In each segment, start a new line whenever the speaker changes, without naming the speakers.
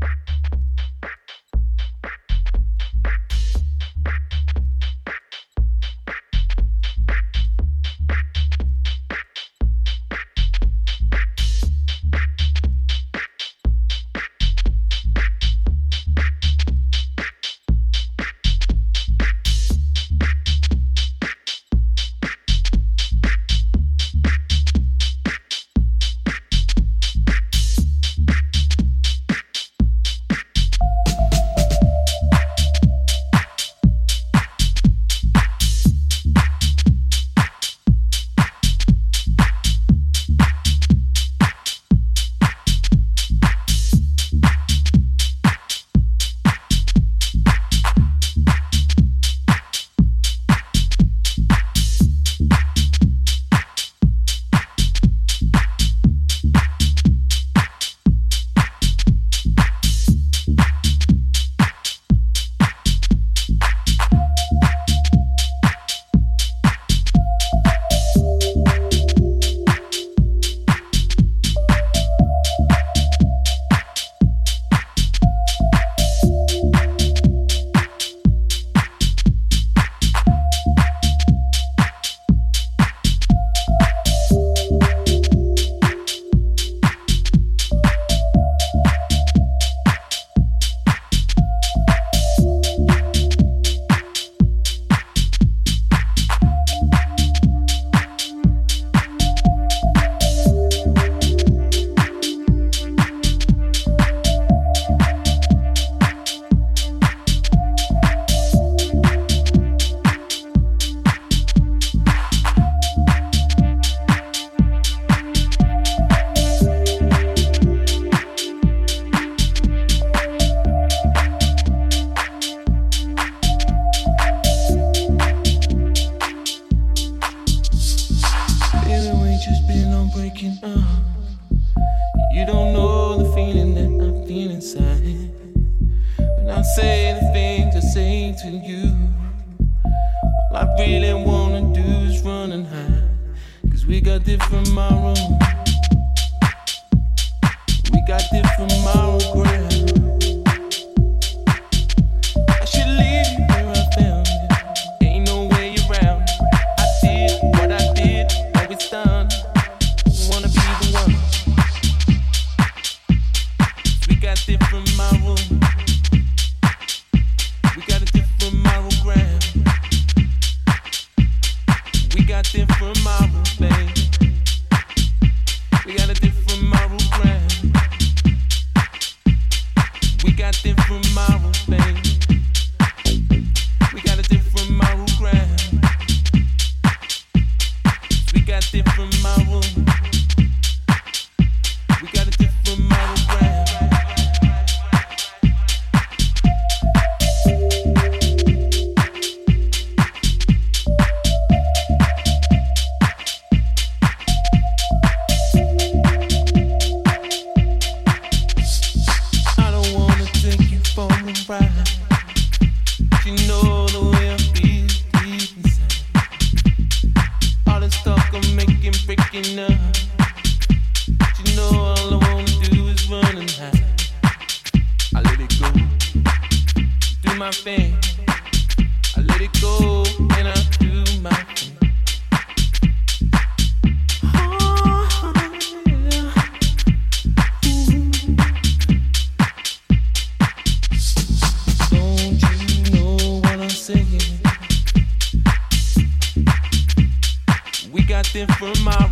back. nothing for my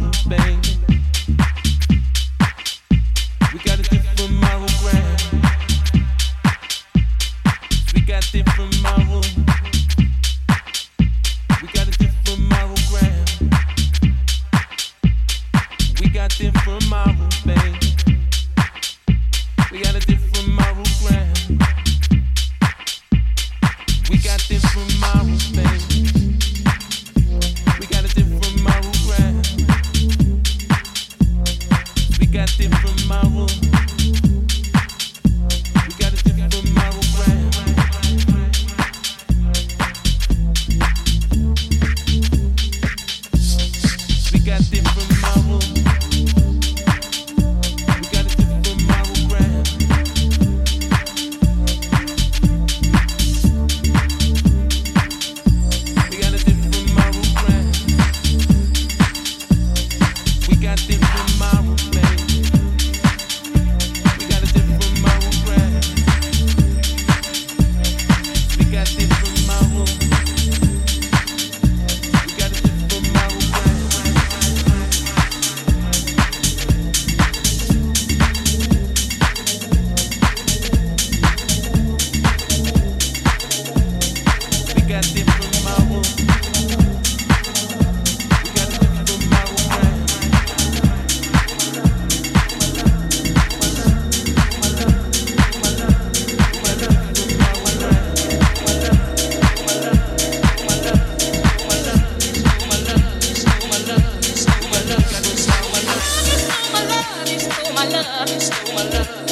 love, stole my love.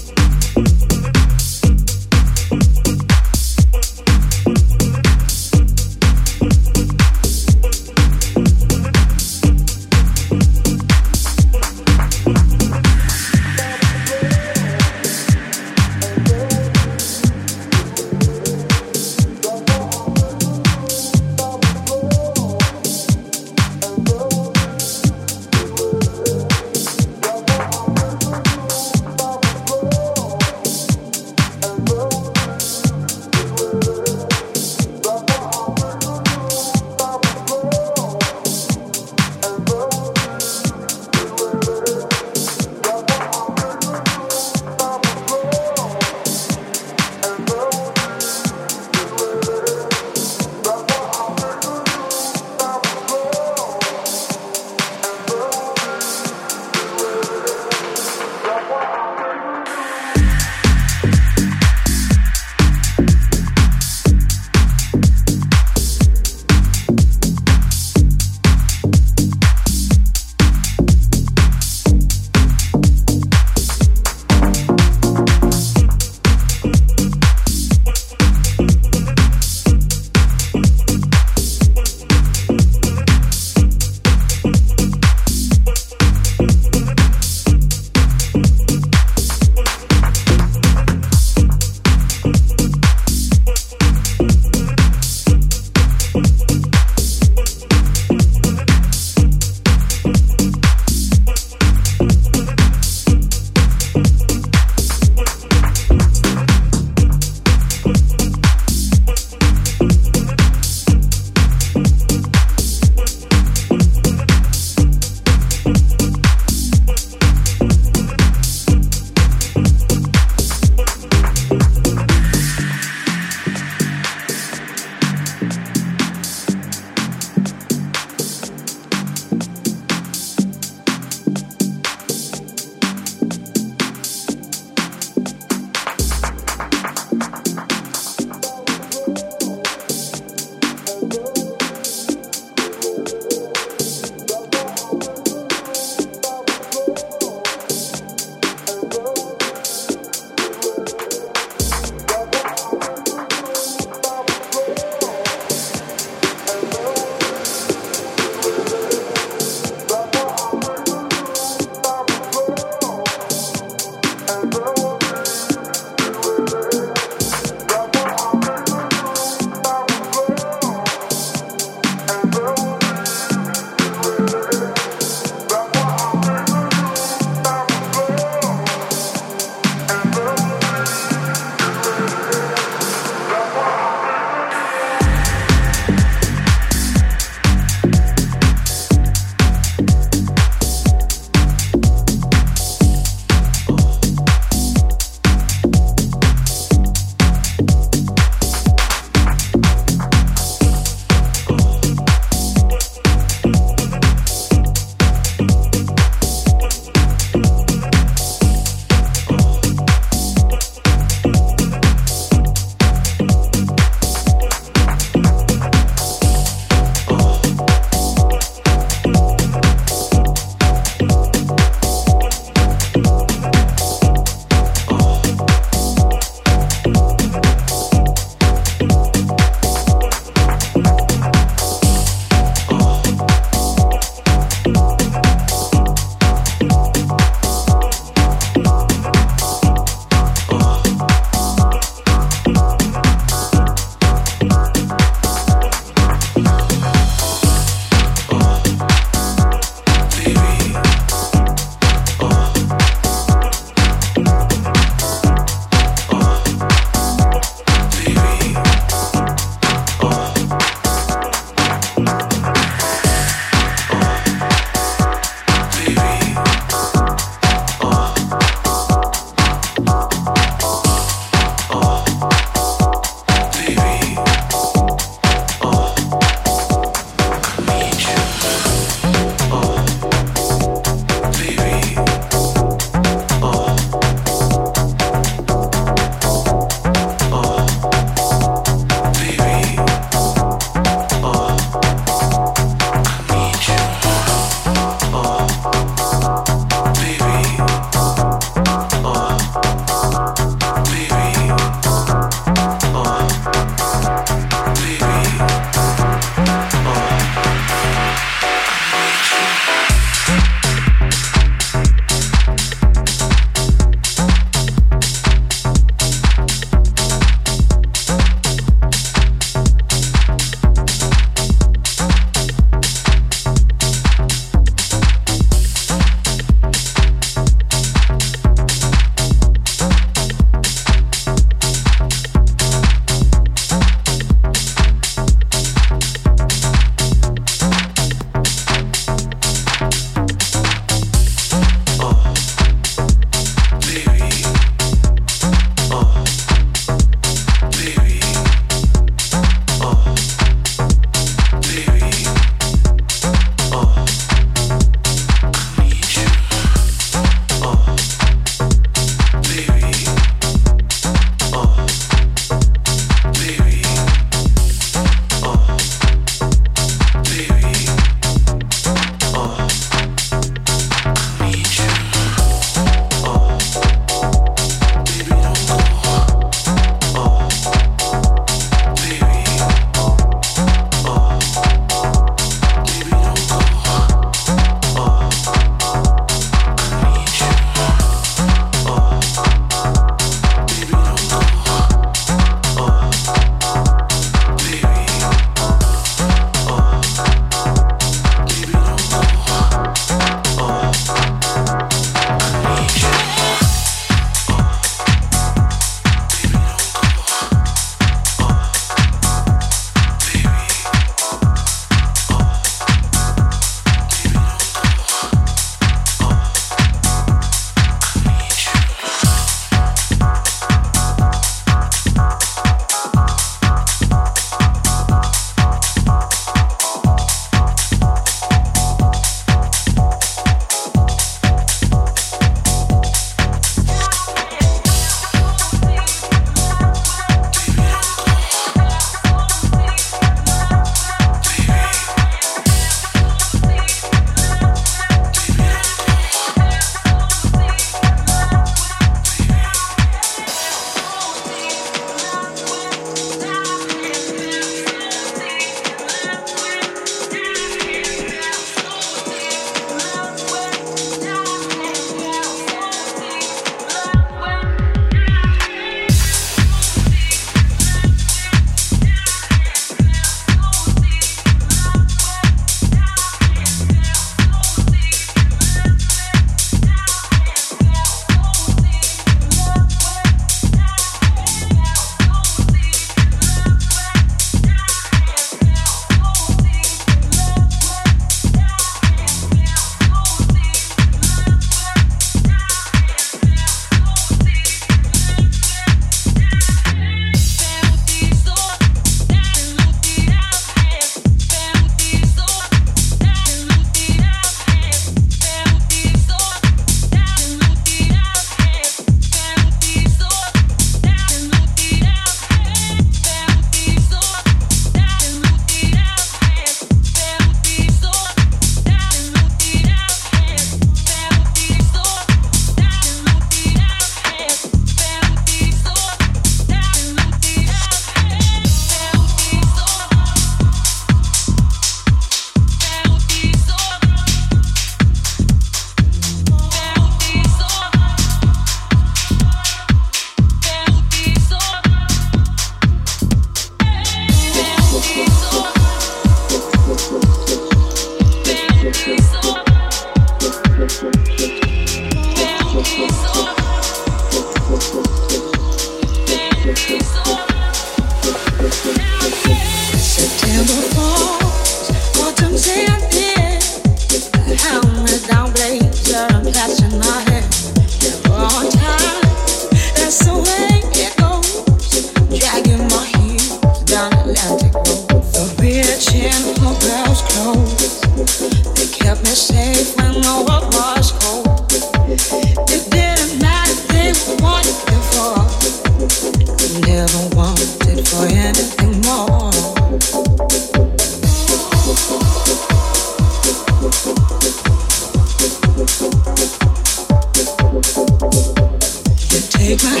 paper.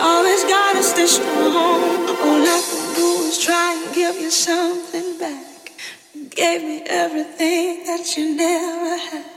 always gotta stay strong. All I can do is try and give you something back. You gave me everything that you never had.